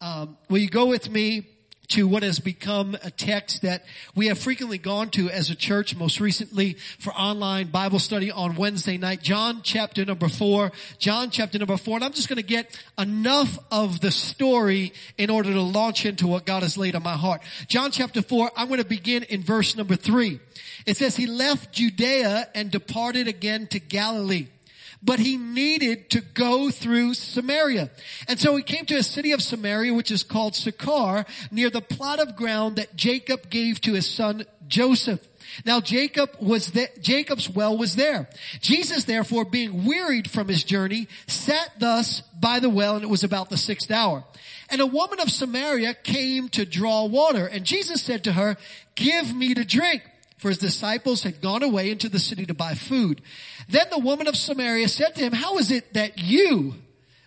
Um, will you go with me to what has become a text that we have frequently gone to as a church, most recently for online Bible study on Wednesday night. John chapter number four, John chapter number four, and I'm just going to get enough of the story in order to launch into what God has laid on my heart. John chapter four, I'm going to begin in verse number three. It says, He left Judea and departed again to Galilee but he needed to go through Samaria. And so he came to a city of Samaria, which is called Sychar, near the plot of ground that Jacob gave to his son Joseph. Now Jacob was there, Jacob's well was there. Jesus therefore being wearied from his journey sat thus by the well and it was about the sixth hour. And a woman of Samaria came to draw water and Jesus said to her, give me to drink for his disciples had gone away into the city to buy food. Then the woman of Samaria said to him, how is it that you,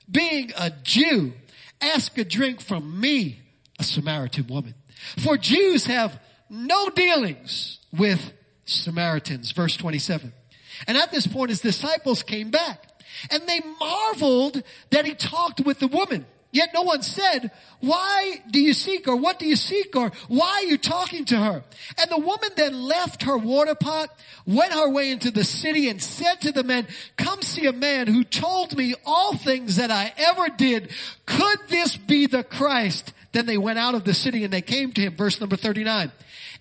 being a Jew, ask a drink from me, a Samaritan woman? For Jews have no dealings with Samaritans. Verse 27. And at this point his disciples came back and they marveled that he talked with the woman. Yet no one said, why do you seek or what do you seek or why are you talking to her? And the woman then left her water pot, went her way into the city and said to the men, come see a man who told me all things that I ever did. Could this be the Christ? Then they went out of the city and they came to him. Verse number 39.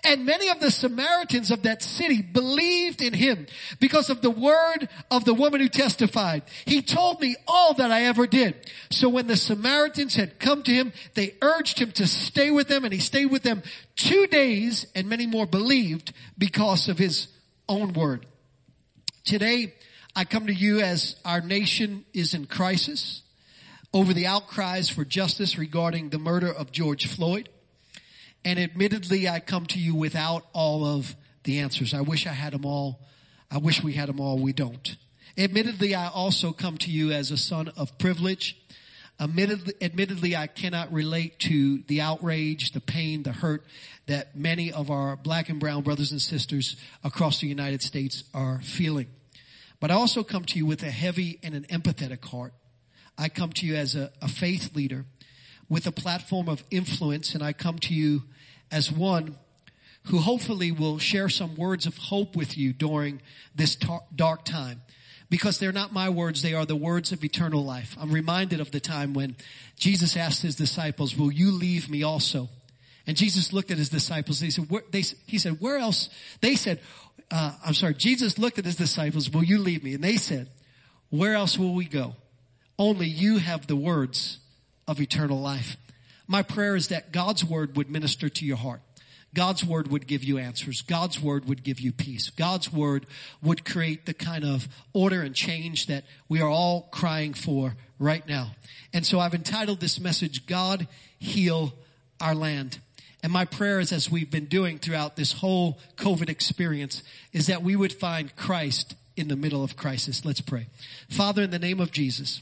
And many of the Samaritans of that city believed in him because of the word of the woman who testified. He told me all that I ever did. So when the Samaritans had come to him, they urged him to stay with them and he stayed with them two days and many more believed because of his own word. Today, I come to you as our nation is in crisis over the outcries for justice regarding the murder of George Floyd. And admittedly, I come to you without all of the answers. I wish I had them all. I wish we had them all. We don't. Admittedly, I also come to you as a son of privilege. Admittedly, admittedly, I cannot relate to the outrage, the pain, the hurt that many of our black and brown brothers and sisters across the United States are feeling. But I also come to you with a heavy and an empathetic heart. I come to you as a, a faith leader with a platform of influence and I come to you as one who hopefully will share some words of hope with you during this tar- dark time. Because they're not my words, they are the words of eternal life. I'm reminded of the time when Jesus asked his disciples, will you leave me also? And Jesus looked at his disciples. He said, they, he said, where else? They said, uh, I'm sorry, Jesus looked at his disciples, will you leave me? And they said, where else will we go? Only you have the words of eternal life. My prayer is that God's word would minister to your heart. God's word would give you answers. God's word would give you peace. God's word would create the kind of order and change that we are all crying for right now. And so I've entitled this message, God Heal Our Land. And my prayer is as we've been doing throughout this whole COVID experience is that we would find Christ in the middle of crisis. Let's pray. Father, in the name of Jesus,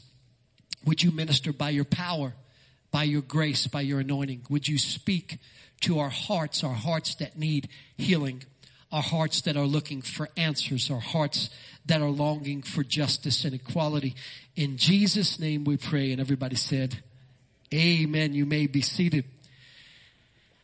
would you minister by your power, by your grace, by your anointing? Would you speak to our hearts, our hearts that need healing, our hearts that are looking for answers, our hearts that are longing for justice and equality. In Jesus' name we pray. And everybody said, Amen. You may be seated.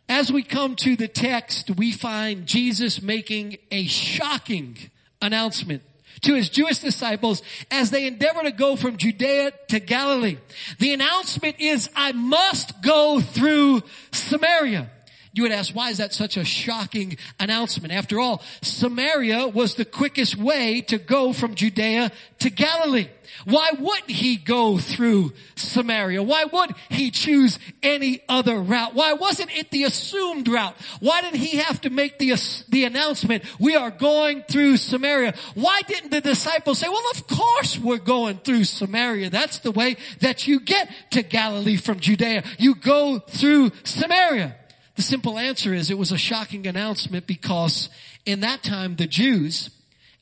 As we come to the text, we find Jesus making a shocking announcement to his Jewish disciples as they endeavor to go from Judea to Galilee. The announcement is, I must go through Samaria. You would ask, why is that such a shocking announcement? After all, Samaria was the quickest way to go from Judea to Galilee. Why would he go through Samaria? Why would he choose any other route? Why wasn't it the assumed route? Why didn't he have to make the, the announcement, we are going through Samaria? Why didn't the disciples say, well, of course we're going through Samaria. That's the way that you get to Galilee from Judea. You go through Samaria. The simple answer is it was a shocking announcement because in that time the Jews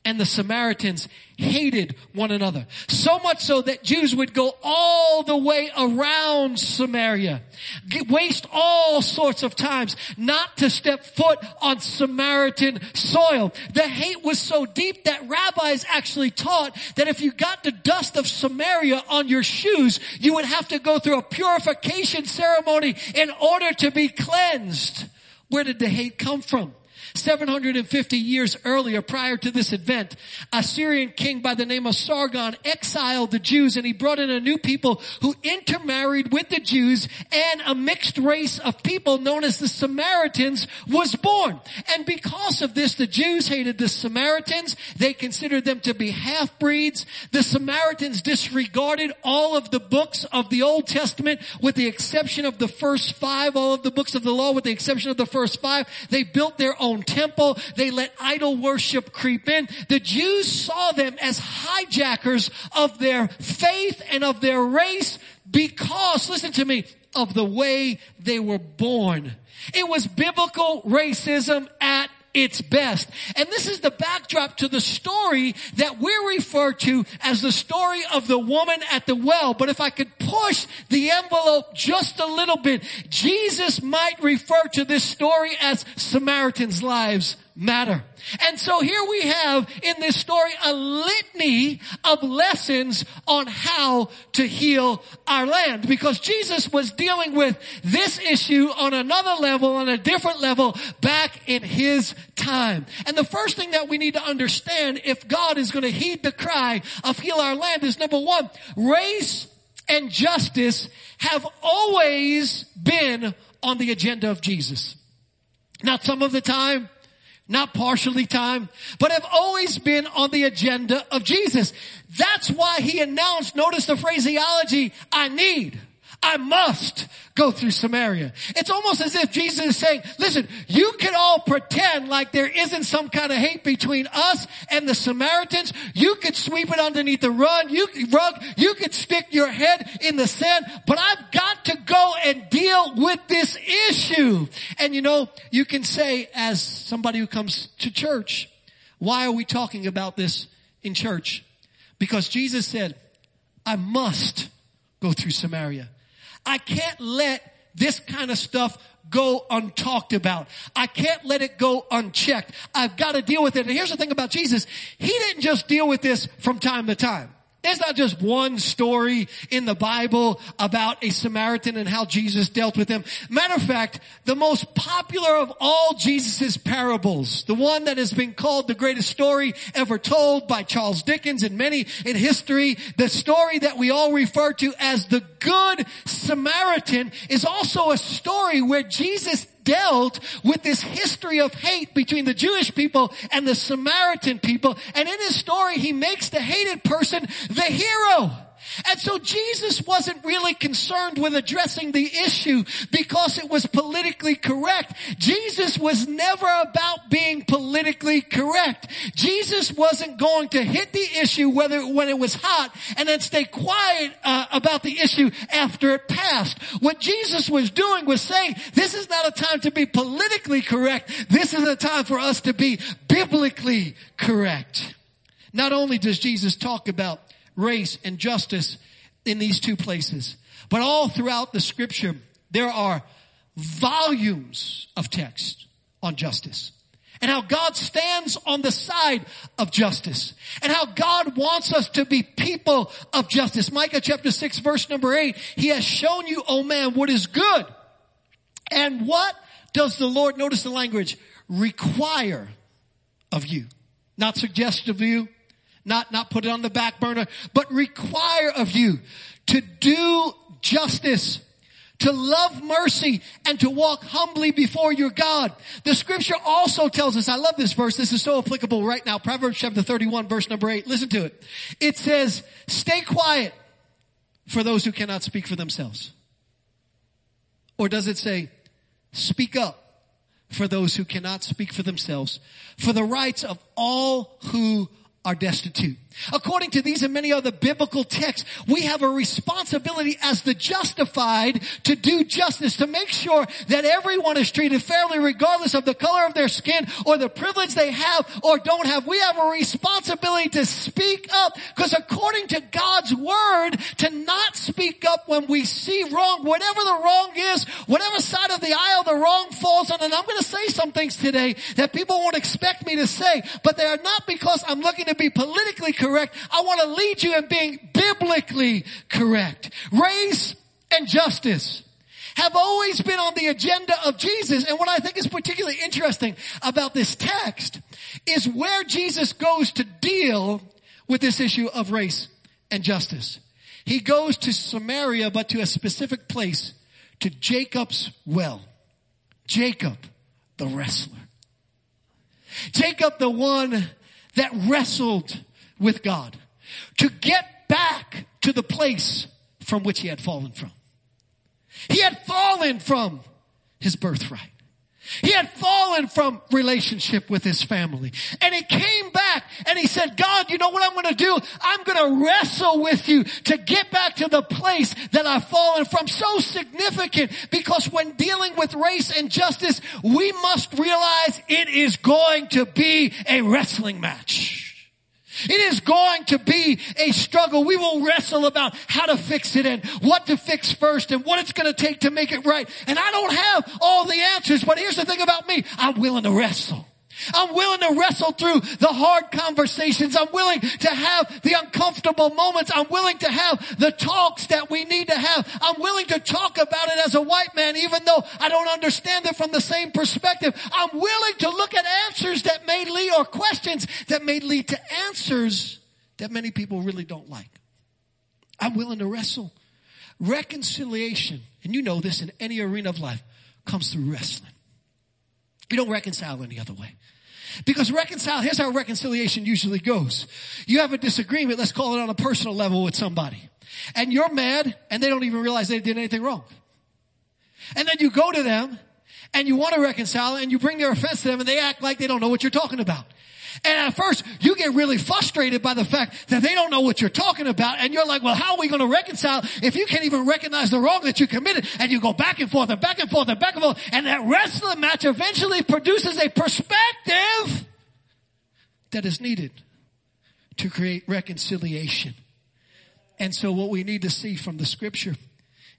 and the Samaritans hated one another. So much so that Jews would go all the way around Samaria, waste all sorts of times not to step foot on Samaritan soil. The hate was so deep that rabbis actually taught that if you got the dust of Samaria on your shoes, you would have to go through a purification ceremony in order to be cleansed. Where did the hate come from? 750 years earlier, prior to this event, a Syrian king by the name of Sargon exiled the Jews and he brought in a new people who intermarried with the Jews and a mixed race of people known as the Samaritans was born. And because of this, the Jews hated the Samaritans. They considered them to be half-breeds. The Samaritans disregarded all of the books of the Old Testament with the exception of the first five, all of the books of the law with the exception of the first five. They built their own temple. They let idol worship creep in. The Jews saw them as hijackers of their faith and of their race because, listen to me, of the way they were born. It was biblical racism at its best. And this is the backdrop to the story that we refer to as the story of the woman at the well. But if I could push the envelope just a little bit, Jesus might refer to this story as Samaritans' lives matter. And so here we have in this story a litany of lessons on how to heal our land because Jesus was dealing with this issue on another level, on a different level back in his time. And the first thing that we need to understand if God is going to heed the cry of heal our land is number one, race and justice have always been on the agenda of Jesus. Now some of the time, not partially time, but have always been on the agenda of Jesus. That's why he announced, notice the phraseology, I need. I must go through Samaria. It's almost as if Jesus is saying, listen, you can all pretend like there isn't some kind of hate between us and the Samaritans. You could sweep it underneath the rug. You, rug. You could stick your head in the sand, but I've got to go and deal with this issue. And you know, you can say as somebody who comes to church, why are we talking about this in church? Because Jesus said, I must go through Samaria. I can't let this kind of stuff go untalked about. I can't let it go unchecked. I've got to deal with it. And here's the thing about Jesus. He didn't just deal with this from time to time. There's not just one story in the Bible about a Samaritan and how Jesus dealt with him. Matter of fact, the most popular of all Jesus' parables, the one that has been called the greatest story ever told by Charles Dickens and many in history, the story that we all refer to as the Good Samaritan is also a story where Jesus dealt with this history of hate between the Jewish people and the Samaritan people. And in his story, he makes the hated person the hero. And so Jesus wasn't really concerned with addressing the issue because it was politically correct. Jesus was never about being politically correct. Jesus wasn't going to hit the issue whether when it was hot and then stay quiet uh, about the issue after it passed. What Jesus was doing was saying, this is not a time to be politically correct. This is a time for us to be biblically correct. Not only does Jesus talk about race, and justice in these two places. But all throughout the scripture, there are volumes of text on justice and how God stands on the side of justice and how God wants us to be people of justice. Micah chapter 6 verse number 8, He has shown you, oh man, what is good. And what does the Lord, notice the language, require of you? Not suggest of you, not, not put it on the back burner, but require of you to do justice, to love mercy, and to walk humbly before your God. The scripture also tells us, I love this verse, this is so applicable right now, Proverbs chapter 31 verse number 8, listen to it. It says, stay quiet for those who cannot speak for themselves. Or does it say, speak up for those who cannot speak for themselves, for the rights of all who are destitute. According to these and many other biblical texts, we have a responsibility as the justified to do justice, to make sure that everyone is treated fairly regardless of the color of their skin or the privilege they have or don't have. We have a responsibility to speak up because according to God's word, to not speak up when we see wrong, whatever the wrong is, whatever side of the aisle the wrong falls on, and I'm going to say some things today that people won't expect me to say, but they are not because I'm looking to be politically correct. I want to lead you in being biblically correct. Race and justice have always been on the agenda of Jesus. And what I think is particularly interesting about this text is where Jesus goes to deal with this issue of race and justice. He goes to Samaria, but to a specific place, to Jacob's well. Jacob, the wrestler. Jacob, the one that wrestled with God to get back to the place from which he had fallen from. He had fallen from his birthright. He had fallen from relationship with his family. And he came back and he said, God, you know what I'm going to do? I'm going to wrestle with you to get back to the place that I've fallen from. So significant because when dealing with race and justice, we must realize it is going to be a wrestling match. It is going to be a struggle. We will wrestle about how to fix it and what to fix first and what it's going to take to make it right. And I don't have all the answers, but here's the thing about me. I'm willing to wrestle. I'm willing to wrestle through the hard conversations. I'm willing to have the uncomfortable moments. I'm willing to have the talks that we need to have. I'm willing to talk about it as a white man, even though I don't understand it from the same perspective. I'm willing to look at answers lead or questions that may lead to answers that many people really don't like. I'm willing to wrestle. Reconciliation, and you know this in any arena of life, comes through wrestling. You don't reconcile any other way. Because reconcile, here's how reconciliation usually goes. You have a disagreement, let's call it on a personal level with somebody. And you're mad and they don't even realize they did anything wrong. And then you go to them and you want to reconcile and you bring their offense to them and they act like they don't know what you're talking about. And at first, you get really frustrated by the fact that they don't know what you're talking about. And you're like, well, how are we going to reconcile if you can't even recognize the wrong that you committed? And you go back and forth and back and forth and back and forth. And that wrestling match eventually produces a perspective that is needed to create reconciliation. And so what we need to see from the scripture,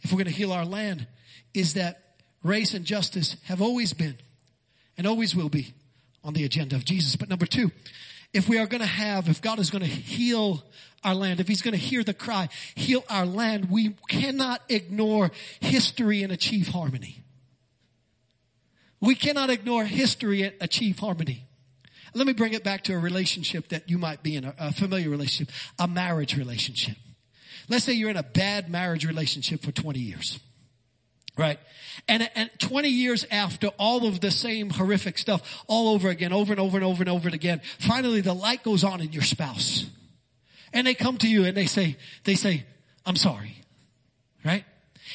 if we're going to heal our land, is that race and justice have always been and always will be on the agenda of Jesus. But number two, if we are going to have, if God is going to heal our land, if He's going to hear the cry, heal our land, we cannot ignore history and achieve harmony. We cannot ignore history and achieve harmony. Let me bring it back to a relationship that you might be in, a, a familiar relationship, a marriage relationship. Let's say you're in a bad marriage relationship for 20 years. Right? And, and 20 years after all of the same horrific stuff all over again, over and over and over and over again, finally the light goes on in your spouse. And they come to you and they say, they say, I'm sorry. Right?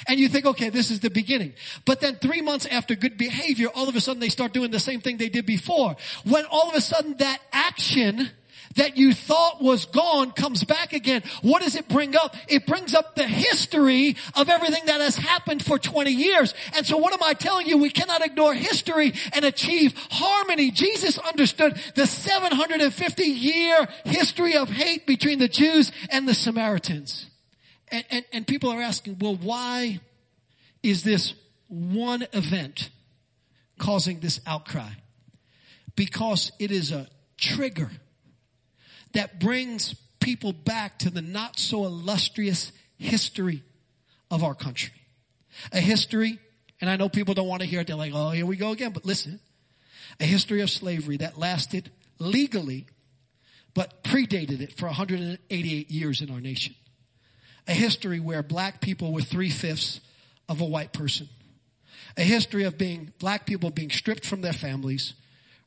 And you think, okay, this is the beginning. But then three months after good behavior, all of a sudden they start doing the same thing they did before. When all of a sudden that action that you thought was gone comes back again. What does it bring up? It brings up the history of everything that has happened for 20 years. And so what am I telling you? We cannot ignore history and achieve harmony. Jesus understood the 750 year history of hate between the Jews and the Samaritans. And, and, and people are asking, well, why is this one event causing this outcry? Because it is a trigger that brings people back to the not so illustrious history of our country. A history, and I know people don't want to hear it. They're like, oh, here we go again. But listen, a history of slavery that lasted legally, but predated it for 188 years in our nation. A history where black people were three fifths of a white person. A history of being, black people being stripped from their families,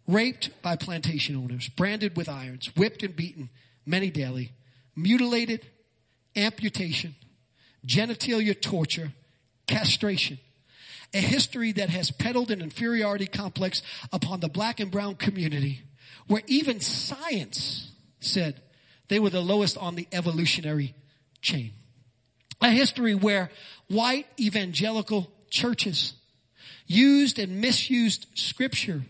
raped by plantation owners, branded with irons, whipped and beaten many daily, mutilated, amputation, genitalia torture, castration. A history that has peddled an inferiority complex upon the black and brown community, where even science said they were the lowest on the evolutionary chain. A history where white evangelical churches used and misused scripture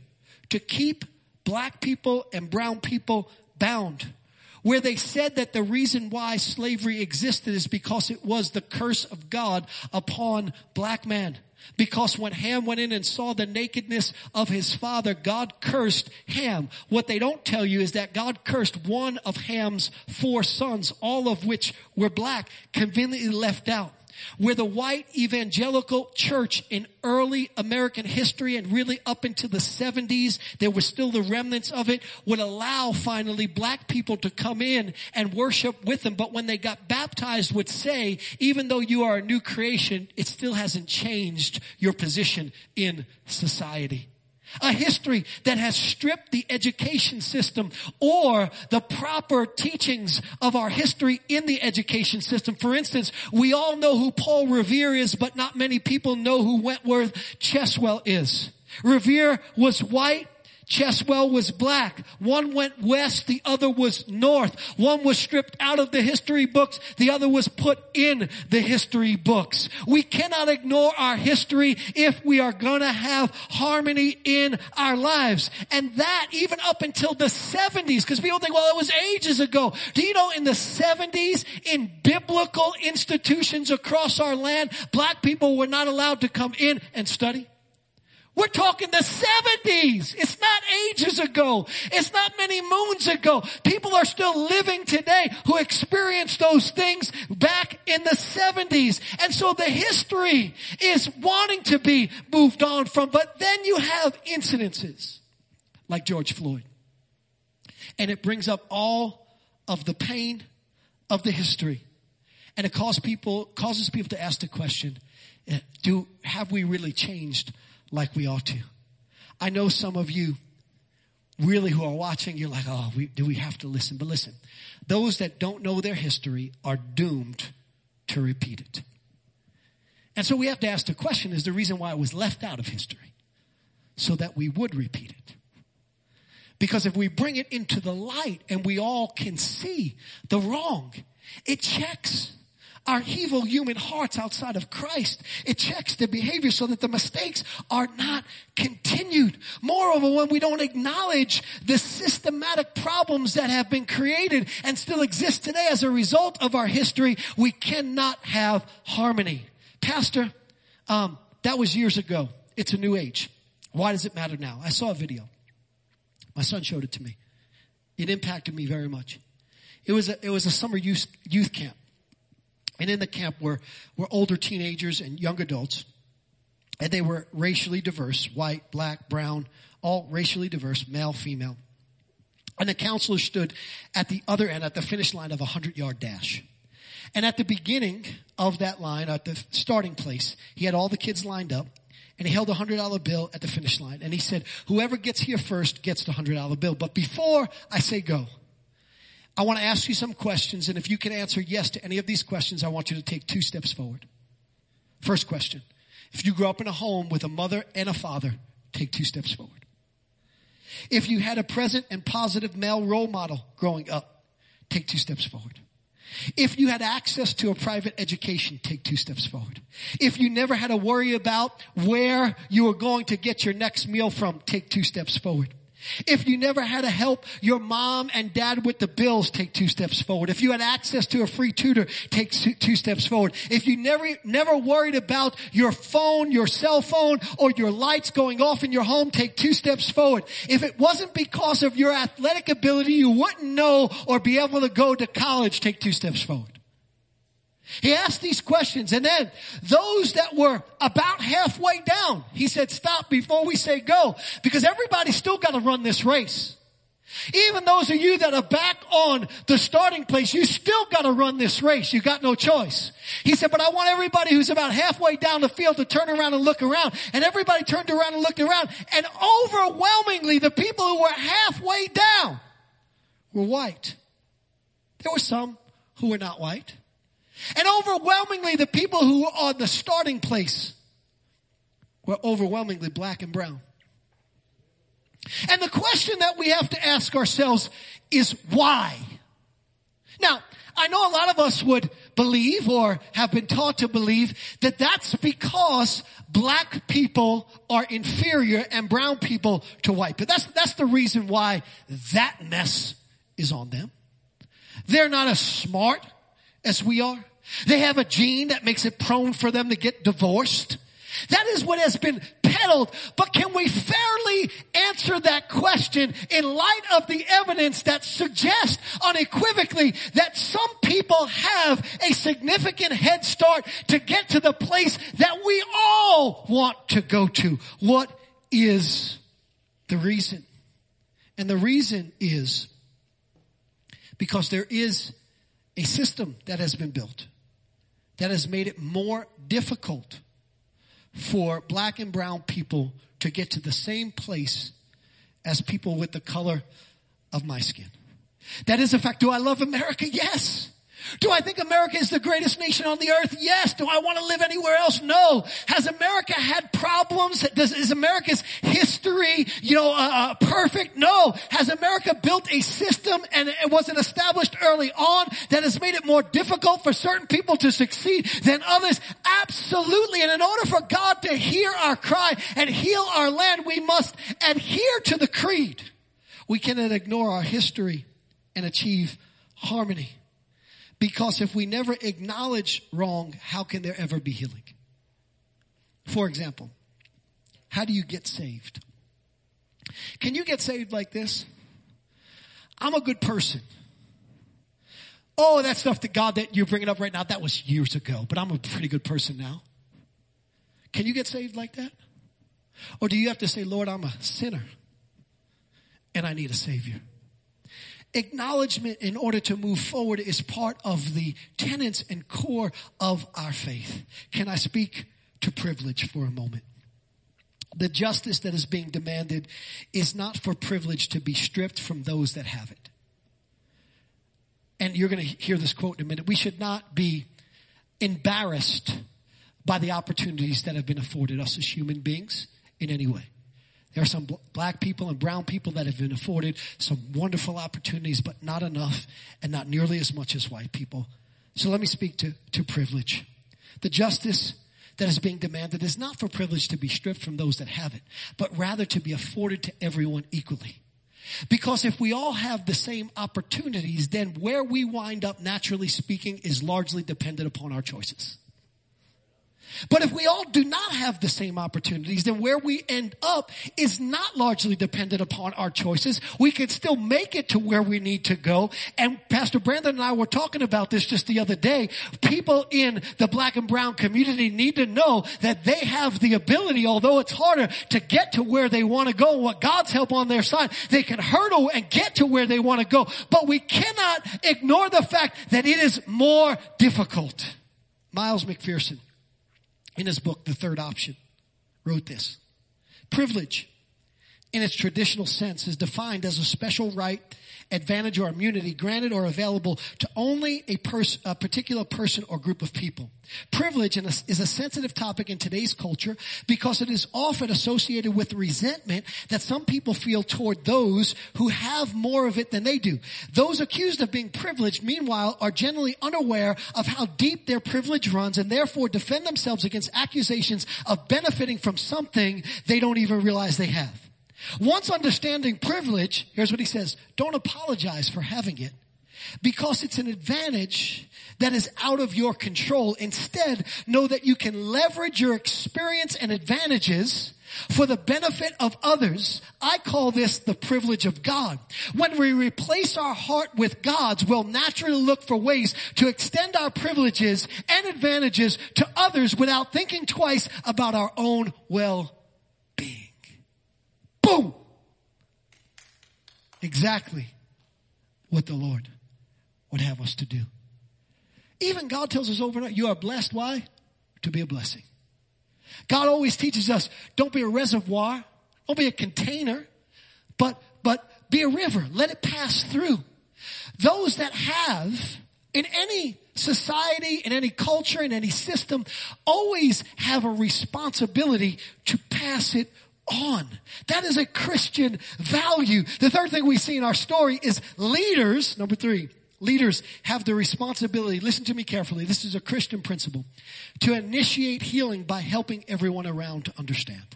to keep black people and brown people bound where they said that the reason why slavery existed is because it was the curse of God upon black man. Because when Ham went in and saw the nakedness of his father, God cursed Ham. What they don't tell you is that God cursed one of Ham's four sons, all of which were black, conveniently left out where the white evangelical church in early American history and really up into the 70s, there were still the remnants of it, would allow finally black people to come in and worship with them. But when they got baptized would say, even though you are a new creation, it still hasn't changed your position in society. A history that has stripped the education system or the proper teachings of our history in the education system. For instance, we all know who Paul Revere is, but not many people know who Wentworth Cheswell is. Revere was white. Cheswell was black. One went west, the other was north. One was stripped out of the history books, the other was put in the history books. We cannot ignore our history if we are gonna have harmony in our lives. And that even up until the 70s, because people think, well, it was ages ago. Do you know in the 70s, in biblical institutions across our land, black people were not allowed to come in and study? We're talking the 70s. It's not ages ago. It's not many moons ago. People are still living today who experienced those things back in the 70s. And so the history is wanting to be moved on from, but then you have incidences like George Floyd. And it brings up all of the pain of the history. And it causes people, causes people to ask the question, eh, do, have we really changed like we ought to. I know some of you really who are watching, you're like, oh, we, do we have to listen? But listen, those that don't know their history are doomed to repeat it. And so we have to ask the question, is the reason why it was left out of history? So that we would repeat it. Because if we bring it into the light and we all can see the wrong, it checks our evil human hearts outside of Christ. It checks the behavior so that the mistakes are not continued. Moreover, when we don't acknowledge the systematic problems that have been created and still exist today as a result of our history, we cannot have harmony. Pastor, um, that was years ago. It's a new age. Why does it matter now? I saw a video. My son showed it to me. It impacted me very much. It was a, it was a summer youth, youth camp. And in the camp were, were older teenagers and young adults. And they were racially diverse, white, black, brown, all racially diverse, male, female. And the counselor stood at the other end, at the finish line of a hundred yard dash. And at the beginning of that line, at the starting place, he had all the kids lined up and he held a hundred dollar bill at the finish line. And he said, whoever gets here first gets the hundred dollar bill. But before I say go, I want to ask you some questions, and if you can answer yes to any of these questions, I want you to take two steps forward. First question. If you grew up in a home with a mother and a father, take two steps forward. If you had a present and positive male role model growing up, take two steps forward. If you had access to a private education, take two steps forward. If you never had to worry about where you were going to get your next meal from, take two steps forward. If you never had to help your mom and dad with the bills, take two steps forward. If you had access to a free tutor, take two steps forward. If you never, never worried about your phone, your cell phone, or your lights going off in your home, take two steps forward. If it wasn't because of your athletic ability, you wouldn't know or be able to go to college, take two steps forward. He asked these questions and then those that were about halfway down, he said, stop before we say go because everybody's still got to run this race. Even those of you that are back on the starting place, you still got to run this race. You got no choice. He said, but I want everybody who's about halfway down the field to turn around and look around. And everybody turned around and looked around. And overwhelmingly, the people who were halfway down were white. There were some who were not white. And overwhelmingly, the people who were on the starting place were overwhelmingly black and brown. And the question that we have to ask ourselves is why? Now, I know a lot of us would believe or have been taught to believe that that's because black people are inferior and brown people to white. But that's, that's the reason why that mess is on them. They're not as smart as we are. They have a gene that makes it prone for them to get divorced. That is what has been peddled. But can we fairly answer that question in light of the evidence that suggests unequivocally that some people have a significant head start to get to the place that we all want to go to? What is the reason? And the reason is because there is a system that has been built that has made it more difficult for black and brown people to get to the same place as people with the color of my skin. That is a fact. Do I love America? Yes. Do I think America is the greatest nation on the earth? Yes. Do I want to live anywhere else? No. Has America had problems? Does, is America's history, you know, uh, uh, perfect? No. Has America built a system and it wasn't established early on that has made it more difficult for certain people to succeed than others? Absolutely. And in order for God to hear our cry and heal our land, we must adhere to the creed. We cannot ignore our history and achieve harmony. Because if we never acknowledge wrong, how can there ever be healing? For example, how do you get saved? Can you get saved like this? I'm a good person. Oh, that stuff that God that you're bringing up right now, that was years ago, but I'm a pretty good person now. Can you get saved like that? Or do you have to say, Lord, I'm a sinner and I need a savior? Acknowledgement in order to move forward is part of the tenets and core of our faith. Can I speak to privilege for a moment? The justice that is being demanded is not for privilege to be stripped from those that have it. And you're going to hear this quote in a minute. We should not be embarrassed by the opportunities that have been afforded us as human beings in any way. There are some black people and brown people that have been afforded some wonderful opportunities, but not enough and not nearly as much as white people. So let me speak to, to privilege. The justice that is being demanded is not for privilege to be stripped from those that have it, but rather to be afforded to everyone equally. Because if we all have the same opportunities, then where we wind up, naturally speaking, is largely dependent upon our choices. But if we all do not have the same opportunities, then where we end up is not largely dependent upon our choices. We can still make it to where we need to go. And Pastor Brandon and I were talking about this just the other day. People in the black and brown community need to know that they have the ability, although it's harder, to get to where they want to go. What God's help on their side, they can hurdle and get to where they want to go. But we cannot ignore the fact that it is more difficult. Miles McPherson in his book, The Third Option, wrote this. Privilege, in its traditional sense, is defined as a special right advantage or immunity granted or available to only a, pers- a particular person or group of people. Privilege is a sensitive topic in today's culture because it is often associated with resentment that some people feel toward those who have more of it than they do. Those accused of being privileged, meanwhile, are generally unaware of how deep their privilege runs and therefore defend themselves against accusations of benefiting from something they don't even realize they have. Once understanding privilege, here's what he says, don't apologize for having it because it's an advantage that is out of your control. Instead, know that you can leverage your experience and advantages for the benefit of others. I call this the privilege of God. When we replace our heart with God's, we'll naturally look for ways to extend our privileges and advantages to others without thinking twice about our own well-being. Exactly what the Lord would have us to do. Even God tells us over and over, you are blessed. Why? To be a blessing. God always teaches us, don't be a reservoir, don't be a container, but, but be a river. Let it pass through. Those that have in any society, in any culture, in any system, always have a responsibility to pass it on. That is a Christian value. The third thing we see in our story is leaders, number three, Leaders have the responsibility, listen to me carefully, this is a Christian principle, to initiate healing by helping everyone around to understand.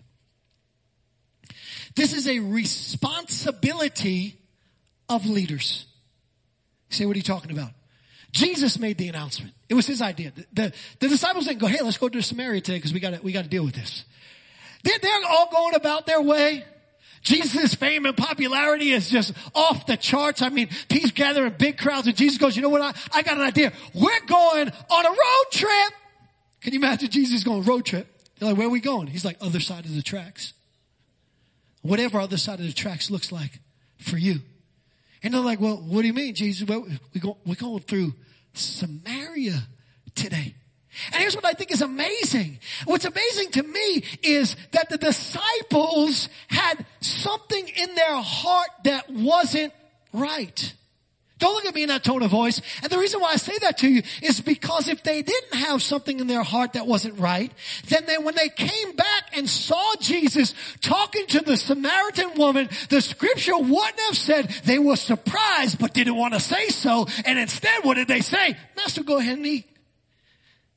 This is a responsibility of leaders. say, what are you talking about? Jesus made the announcement. It was his idea. The, the, disciples didn't go, hey, let's go to Samaria today because we got we to deal with this. They're, they're all going about their way. Jesus' fame and popularity is just off the charts. I mean, he's gathering big crowds and Jesus goes, you know what? I, I got an idea. We're going on a road trip. Can you imagine Jesus going road trip? They're like, where are we going? He's like, other side of the tracks. Whatever other side of the tracks looks like for you. And they're like, well, what do you mean, Jesus? Well, we go, we're going through Samaria today. And here's what I think is amazing. What's amazing to me is that the disciples had something in their heart that wasn't right. Don't look at me in that tone of voice. And the reason why I say that to you is because if they didn't have something in their heart that wasn't right, then they, when they came back and saw Jesus talking to the Samaritan woman, the scripture wouldn't have said they were surprised but didn't want to say so. And instead, what did they say? Master, go ahead and eat.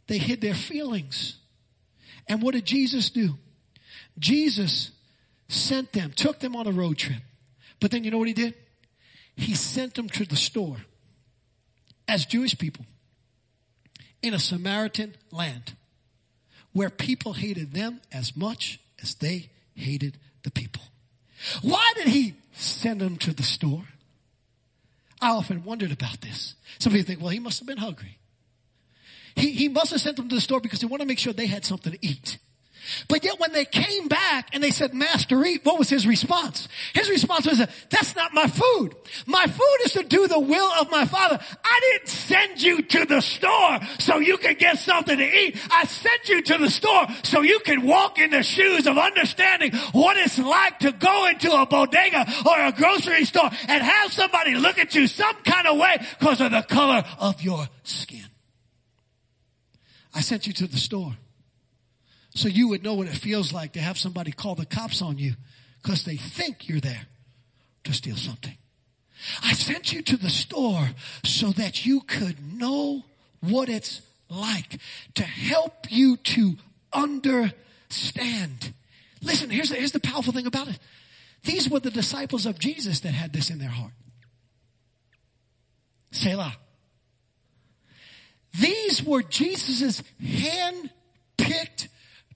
They hid their feelings. And what did Jesus do? Jesus sent them, took them on a road trip. But then you know what he did? He sent them to the store as Jewish people in a Samaritan land where people hated them as much as they hated the people. Why did he send them to the store? I often wondered about this. Some people think, well, he must have been hungry. He, he must have sent them to the store because he wanted to make sure they had something to eat. But yet when they came back and they said, Master, eat, what was his response? His response was, that's not my food. My food is to do the will of my father. I didn't send you to the store so you could get something to eat. I sent you to the store so you can walk in the shoes of understanding what it's like to go into a bodega or a grocery store and have somebody look at you some kind of way because of the color of your skin. I sent you to the store so you would know what it feels like to have somebody call the cops on you because they think you're there to steal something. I sent you to the store so that you could know what it's like to help you to understand. Listen, here's the, here's the powerful thing about it. These were the disciples of Jesus that had this in their heart. Selah. These were Jesus' hand-picked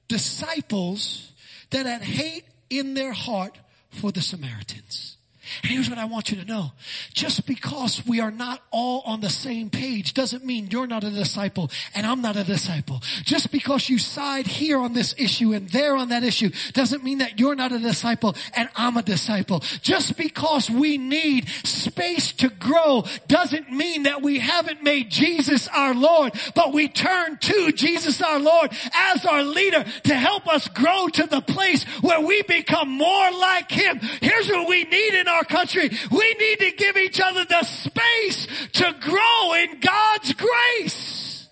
disciples that had hate in their heart for the Samaritans. Here's what I want you to know. Just because we are not all on the same page doesn't mean you're not a disciple and I'm not a disciple. Just because you side here on this issue and there on that issue doesn't mean that you're not a disciple and I'm a disciple. Just because we need space to grow doesn't mean that we haven't made Jesus our Lord, but we turn to Jesus our Lord as our leader to help us grow to the place where we become more like Him. Here's what we need in our our country. We need to give each other the space to grow in God's grace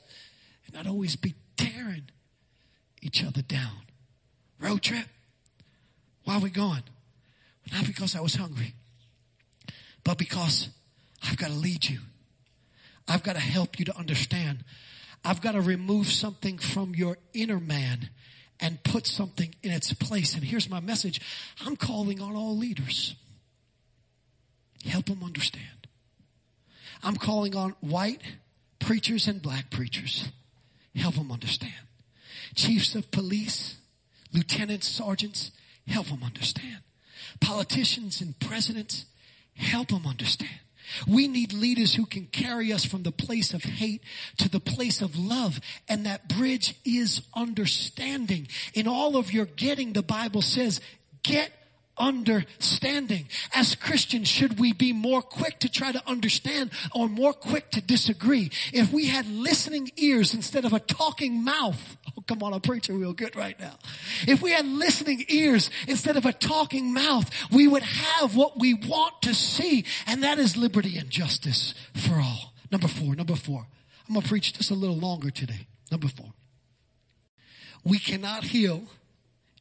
and not always be tearing each other down. Road trip. Why are we going? Not because I was hungry, but because I've got to lead you. I've got to help you to understand. I've got to remove something from your inner man and put something in its place. And here's my message. I'm calling on all leaders. Help them understand. I'm calling on white preachers and black preachers. Help them understand. Chiefs of police, lieutenants, sergeants, help them understand. Politicians and presidents, help them understand. We need leaders who can carry us from the place of hate to the place of love. And that bridge is understanding. In all of your getting, the Bible says, get understanding. As Christians, should we be more quick to try to understand or more quick to disagree? If we had listening ears instead of a talking mouth, oh come on, I'm preaching real good right now. If we had listening ears instead of a talking mouth, we would have what we want to see, and that is liberty and justice for all. Number four, number four. I'm gonna preach just a little longer today. Number four. We cannot heal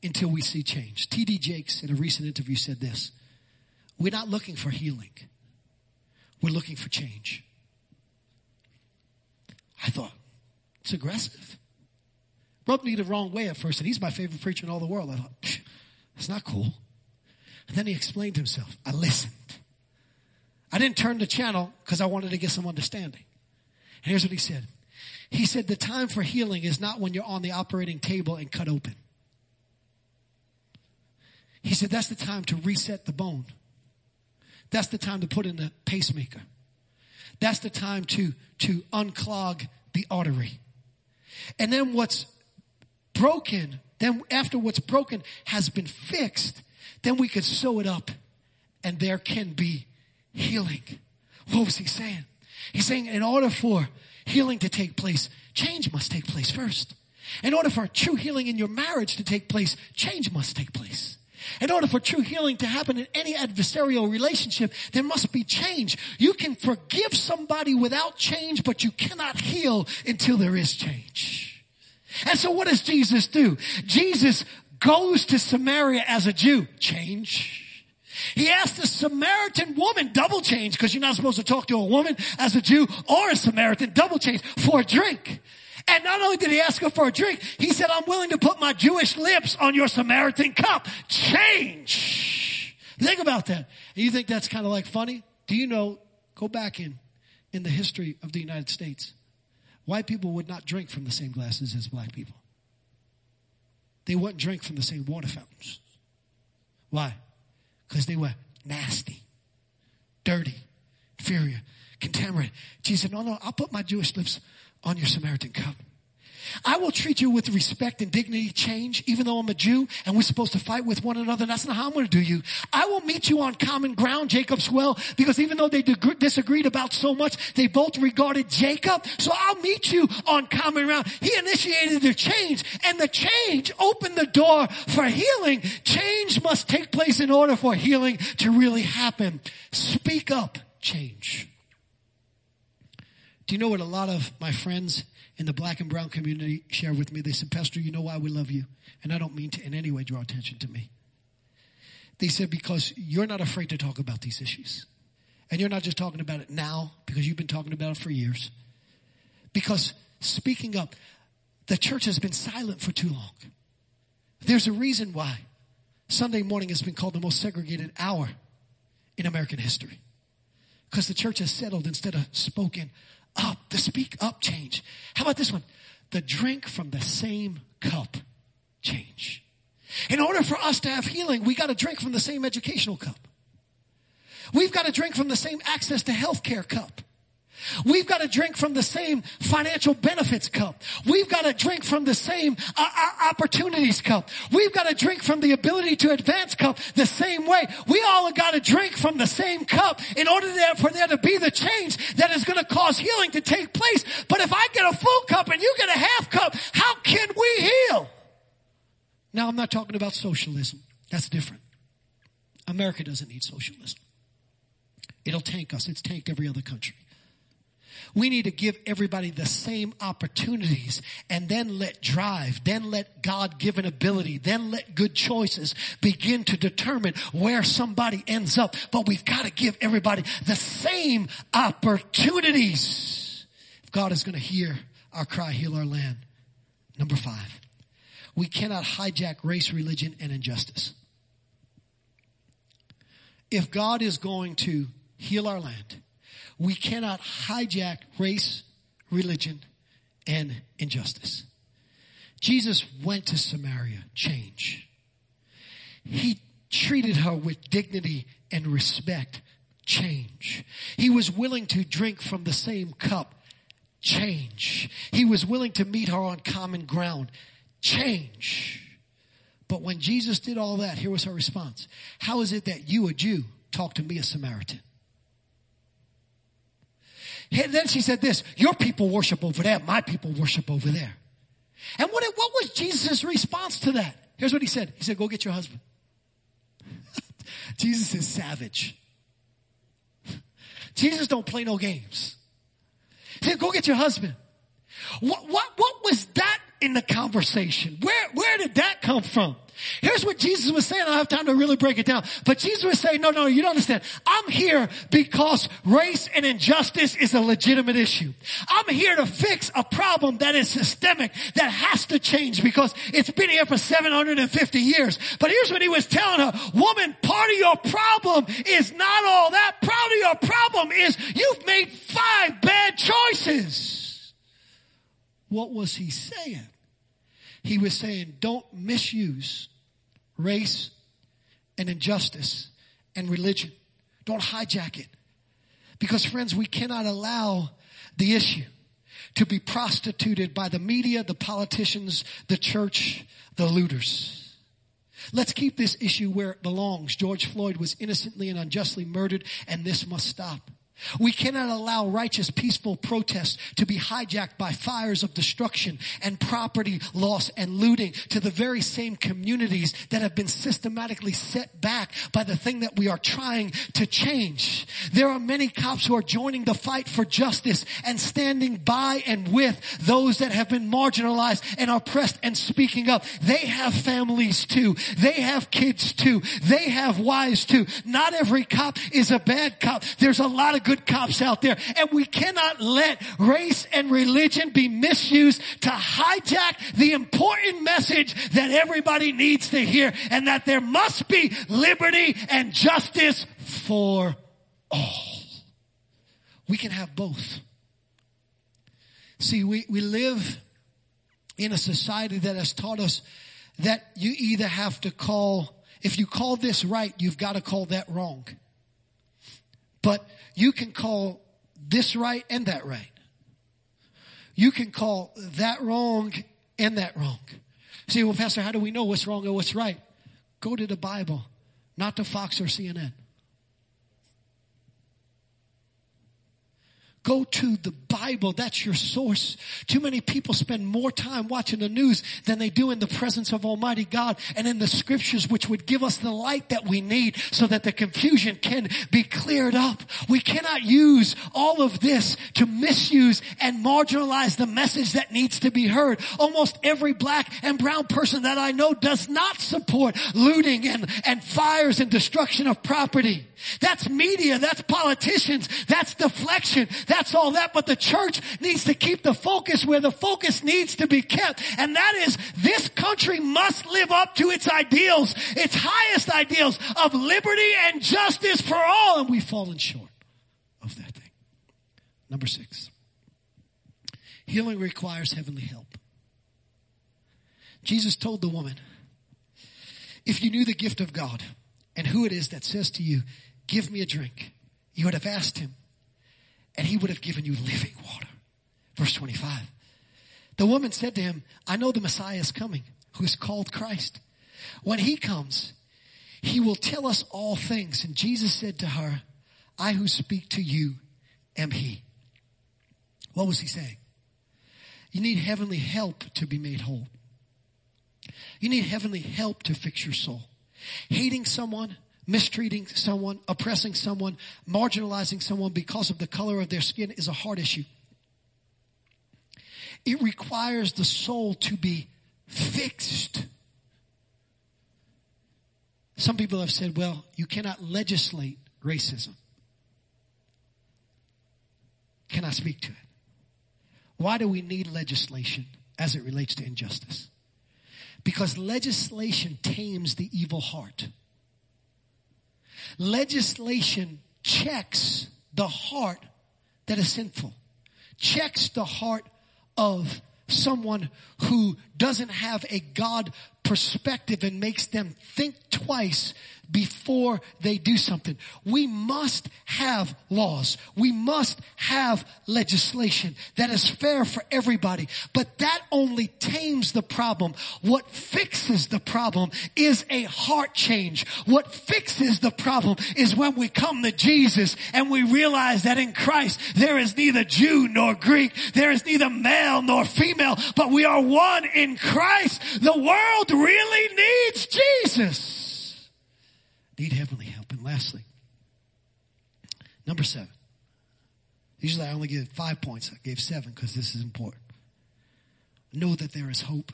until we see change. T.D. Jakes in a recent interview said this. We're not looking for healing. We're looking for change. I thought, it's aggressive. Rubbed me the wrong way at first, and he's my favorite preacher in all the world. I thought, it's not cool. And then he explained himself. I listened. I didn't turn the channel because I wanted to get some understanding. And here's what he said. He said, the time for healing is not when you're on the operating table and cut open. He said, that's the time to reset the bone. That's the time to put in the pacemaker. That's the time to, to unclog the artery. And then what's broken, then after what's broken has been fixed, then we could sew it up and there can be healing. What was he saying? He's saying in order for healing to take place, change must take place first. In order for true healing in your marriage to take place, change must take place. In order for true healing to happen in any adversarial relationship, there must be change. You can forgive somebody without change, but you cannot heal until there is change. And so what does Jesus do? Jesus goes to Samaria as a Jew. Change. He asked the Samaritan woman double change because you're not supposed to talk to a woman as a Jew or a Samaritan double change for a drink. And not only did he ask her for a drink, he said, I'm willing to put my Jewish lips on your Samaritan cup. Change. Think about that. And you think that's kind of like funny? Do you know, go back in, in the history of the United States. White people would not drink from the same glasses as black people. They wouldn't drink from the same water fountains. Why? Because they were nasty, dirty, inferior, contaminated. Jesus said, no, no, I'll put my Jewish lips on your Samaritan cup. I will treat you with respect and dignity change, even though I'm a Jew and we're supposed to fight with one another. That's not how I'm going to do you. I will meet you on common ground, Jacob's well, because even though they disagreed about so much, they both regarded Jacob. So I'll meet you on common ground. He initiated the change and the change opened the door for healing. Change must take place in order for healing to really happen. Speak up, change. Do you know what a lot of my friends in the black and brown community share with me? They said, Pastor, you know why we love you? And I don't mean to in any way draw attention to me. They said, because you're not afraid to talk about these issues. And you're not just talking about it now because you've been talking about it for years. Because speaking up, the church has been silent for too long. There's a reason why Sunday morning has been called the most segregated hour in American history. Because the church has settled instead of spoken up, the speak up change. How about this one? The drink from the same cup change. In order for us to have healing, we got to drink from the same educational cup. We've got to drink from the same access to health care cup. We've got to drink from the same financial benefits cup. We've got to drink from the same uh, uh, opportunities cup. We've got to drink from the ability to advance cup the same way. We all have got to drink from the same cup in order there, for there to be the change that is going to cause healing to take place. But if I get a full cup and you get a half cup, how can we heal? Now I'm not talking about socialism. That's different. America doesn't need socialism. It'll tank us. It's tanked every other country. We need to give everybody the same opportunities and then let drive, then let God given ability, then let good choices begin to determine where somebody ends up. But we've got to give everybody the same opportunities. If God is going to hear our cry, heal our land. Number five, we cannot hijack race, religion, and injustice. If God is going to heal our land, we cannot hijack race, religion, and injustice. Jesus went to Samaria, change. He treated her with dignity and respect, change. He was willing to drink from the same cup, change. He was willing to meet her on common ground, change. But when Jesus did all that, here was her response. How is it that you, a Jew, talk to me, a Samaritan? And then she said this, your people worship over there, my people worship over there. And what, what was Jesus' response to that? Here's what he said. He said, go get your husband. Jesus is savage. Jesus don't play no games. He said, go get your husband. What, what, what was that in the conversation. Where, where did that come from? Here's what Jesus was saying. I don't have time to really break it down. But Jesus was saying, no, no, you don't understand. I'm here because race and injustice is a legitimate issue. I'm here to fix a problem that is systemic, that has to change because it's been here for 750 years. But here's what he was telling her. Woman, part of your problem is not all that. Part of your problem is you've made five bad choices. What was he saying? He was saying, don't misuse race and injustice and religion. Don't hijack it. Because friends, we cannot allow the issue to be prostituted by the media, the politicians, the church, the looters. Let's keep this issue where it belongs. George Floyd was innocently and unjustly murdered and this must stop. We cannot allow righteous, peaceful protests to be hijacked by fires of destruction and property loss and looting to the very same communities that have been systematically set back by the thing that we are trying to change. There are many cops who are joining the fight for justice and standing by and with those that have been marginalized and oppressed and speaking up. They have families too. They have kids too. They have wives too. Not every cop is a bad cop. There's a lot of good cops out there. And we cannot let race and religion be misused to hijack the important message that everybody needs to hear and that there must be liberty and justice for all. We can have both. See, we, we live in a society that has taught us that you either have to call, if you call this right, you've got to call that wrong. But you can call this right and that right. You can call that wrong and that wrong. See, well, Pastor, how do we know what's wrong or what's right? Go to the Bible, not to Fox or CNN. Go to the Bible. That's your source. Too many people spend more time watching the news than they do in the presence of Almighty God and in the scriptures, which would give us the light that we need so that the confusion can be cleared up. We cannot use all of this to misuse and marginalize the message that needs to be heard. Almost every black and brown person that I know does not support looting and, and fires and destruction of property. That's media. That's politicians. That's deflection. That's all that. But the church needs to keep the focus where the focus needs to be kept. And that is this country must live up to its ideals, its highest ideals of liberty and justice for all. And we've fallen short of that thing. Number six. Healing requires heavenly help. Jesus told the woman, if you knew the gift of God and who it is that says to you, give me a drink, you would have asked him and he would have given you living water. Verse 25. The woman said to him, I know the Messiah is coming, who is called Christ. When he comes, he will tell us all things. And Jesus said to her, I who speak to you am he. What was he saying? You need heavenly help to be made whole. You need heavenly help to fix your soul. Hating someone, mistreating someone, oppressing someone, marginalizing someone because of the color of their skin is a hard issue. It requires the soul to be fixed. Some people have said, well, you cannot legislate racism. Can I speak to it? Why do we need legislation as it relates to injustice? Because legislation tames the evil heart. Legislation checks the heart that is sinful, checks the heart of someone who doesn't have a God perspective and makes them think twice before they do something. We must have laws. We must have legislation that is fair for everybody. But that only tames the problem. What fixes the problem is a heart change. What fixes the problem is when we come to Jesus and we realize that in Christ there is neither Jew nor Greek. There is neither male nor female, but we are one in Christ. The world really needs Jesus need heavenly help. And lastly, number seven. Usually I only give five points. I gave seven because this is important. know that there is hope.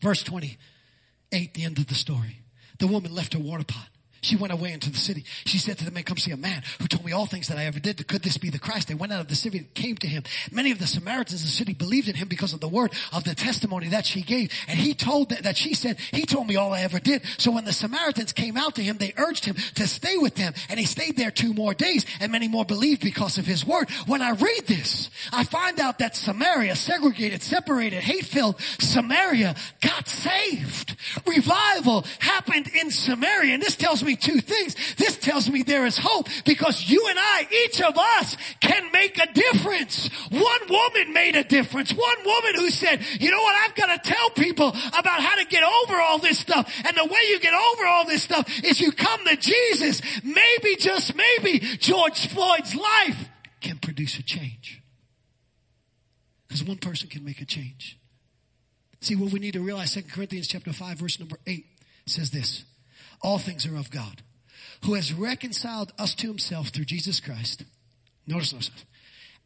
Verse 28, the end of the story. The woman left her water pot she went away into the city. She said to the men, come see a man who told me all things that I ever did. Could this be the Christ? They went out of the city and came to him. Many of the Samaritans in the city believed in him because of the word of the testimony that she gave. And he told that, that she said, he told me all I ever did. So when the Samaritans came out to him, they urged him to stay with them. And he stayed there two more days and many more believed because of his word. When I read this, I find out that Samaria, segregated, separated, hate-filled Samaria got saved. Revival happened in Samaria. And this tells me me two things. This tells me there is hope because you and I, each of us can make a difference. One woman made a difference. One woman who said, you know what, I've got to tell people about how to get over all this stuff. And the way you get over all this stuff is you come to Jesus. Maybe, just maybe, George Floyd's life can produce a change. Because one person can make a change. See, what we need to realize, 2 Corinthians chapter 5, verse number 8 says this. All things are of God, who has reconciled us to himself through Jesus Christ. Notice, notice,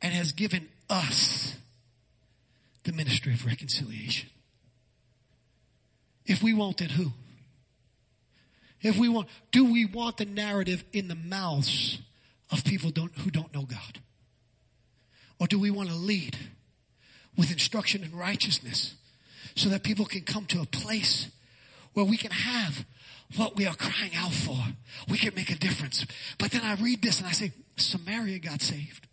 and has given us the ministry of reconciliation. If we want it, who? If we want, do we want the narrative in the mouths of people don't, who don't know God? Or do we want to lead with instruction and righteousness so that people can come to a place where we can have what we are crying out for. We can make a difference. But then I read this and I say, Samaria got saved.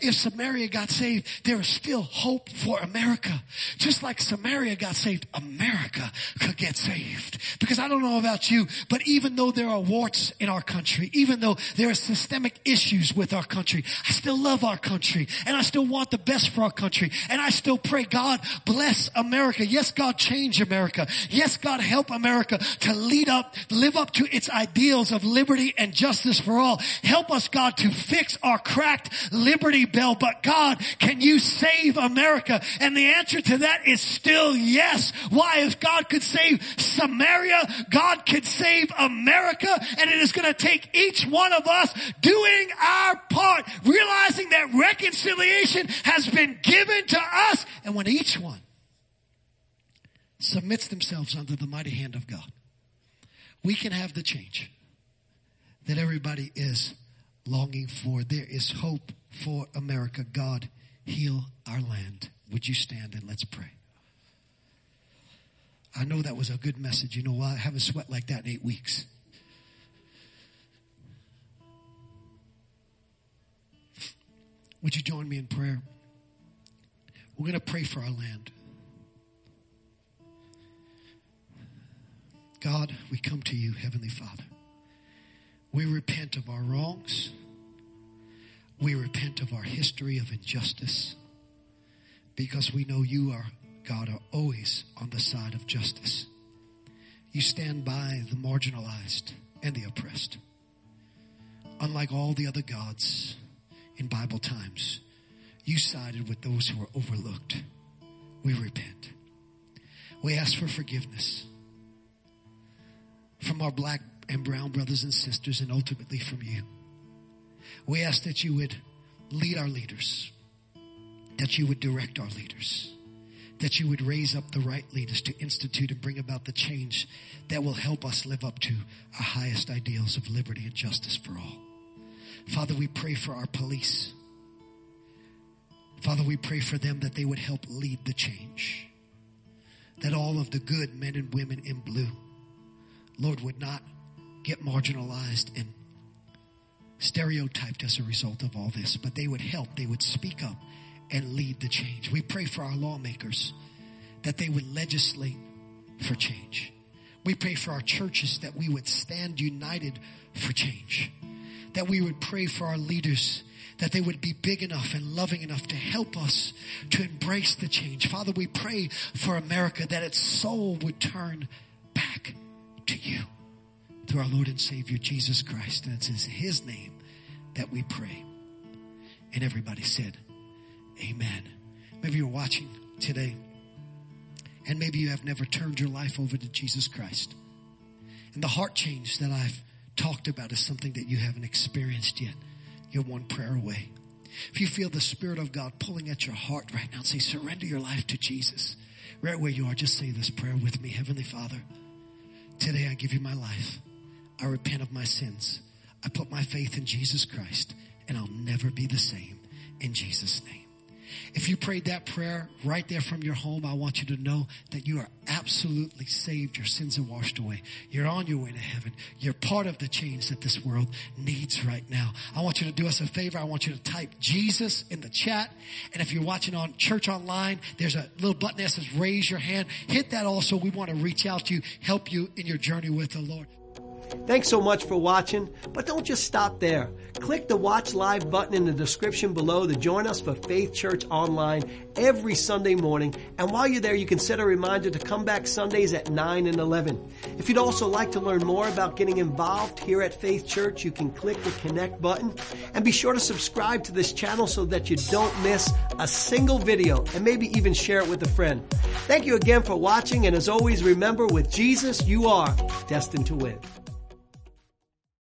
If Samaria got saved, there is still hope for America. Just like Samaria got saved, America could get saved. Because I don't know about you, but even though there are warts in our country, even though there are systemic issues with our country, I still love our country and I still want the best for our country. And I still pray God bless America. Yes, God change America. Yes, God help America to lead up, live up to its ideals of liberty and justice for all. Help us, God, to fix our cracked liberty Liberty Bell, but God, can you save America? And the answer to that is still yes. Why? If God could save Samaria, God could save America, and it is going to take each one of us doing our part, realizing that reconciliation has been given to us, and when each one submits themselves under the mighty hand of God, we can have the change that everybody is longing for. There is hope for America. God, heal our land. Would you stand and let's pray? I know that was a good message. You know why? I haven't sweat like that in eight weeks. Would you join me in prayer? We're going to pray for our land. God, we come to you, Heavenly Father. We repent of our wrongs. We repent of our history of injustice because we know you are, God, are always on the side of justice. You stand by the marginalized and the oppressed. Unlike all the other gods in Bible times, you sided with those who were overlooked. We repent. We ask for forgiveness from our black and brown brothers and sisters and ultimately from you. We ask that you would lead our leaders, that you would direct our leaders, that you would raise up the right leaders to institute and bring about the change that will help us live up to our highest ideals of liberty and justice for all. Father, we pray for our police. Father, we pray for them that they would help lead the change. That all of the good men and women in blue, Lord, would not get marginalized and stereotyped as a result of all this, but they would help, they would speak up and lead the change. We pray for our lawmakers that they would legislate for change. We pray for our churches that we would stand united for change. That we would pray for our leaders that they would be big enough and loving enough to help us to embrace the change. Father, we pray for America that its soul would turn back to you through our Lord and Savior Jesus Christ. And it's in His name that we pray. And everybody said, Amen. Maybe you're watching today and maybe you have never turned your life over to Jesus Christ. And the heart change that I've talked about is something that you haven't experienced yet. You're one prayer away. If you feel the Spirit of God pulling at your heart right now, say, surrender your life to Jesus. Right where you are, just say this prayer with me. Heavenly Father, today I give you my life. I repent of my sins. I put my faith in Jesus Christ and I'll never be the same in Jesus name. If you prayed that prayer right there from your home, I want you to know that you are absolutely saved. Your sins are washed away. You're on your way to heaven. You're part of the change that this world needs right now. I want you to do us a favor. I want you to type Jesus in the chat. And if you're watching on church online, there's a little button that says raise your hand. Hit that also. We want to reach out to you, help you in your journey with the Lord. Thanks so much for watching, but don't just stop there. Click the watch live button in the description below to join us for Faith Church Online every Sunday morning. And while you're there, you can set a reminder to come back Sundays at 9 and 11. If you'd also like to learn more about getting involved here at Faith Church, you can click the connect button and be sure to subscribe to this channel so that you don't miss a single video and maybe even share it with a friend. Thank you again for watching. And as always, remember with Jesus, you are destined to win.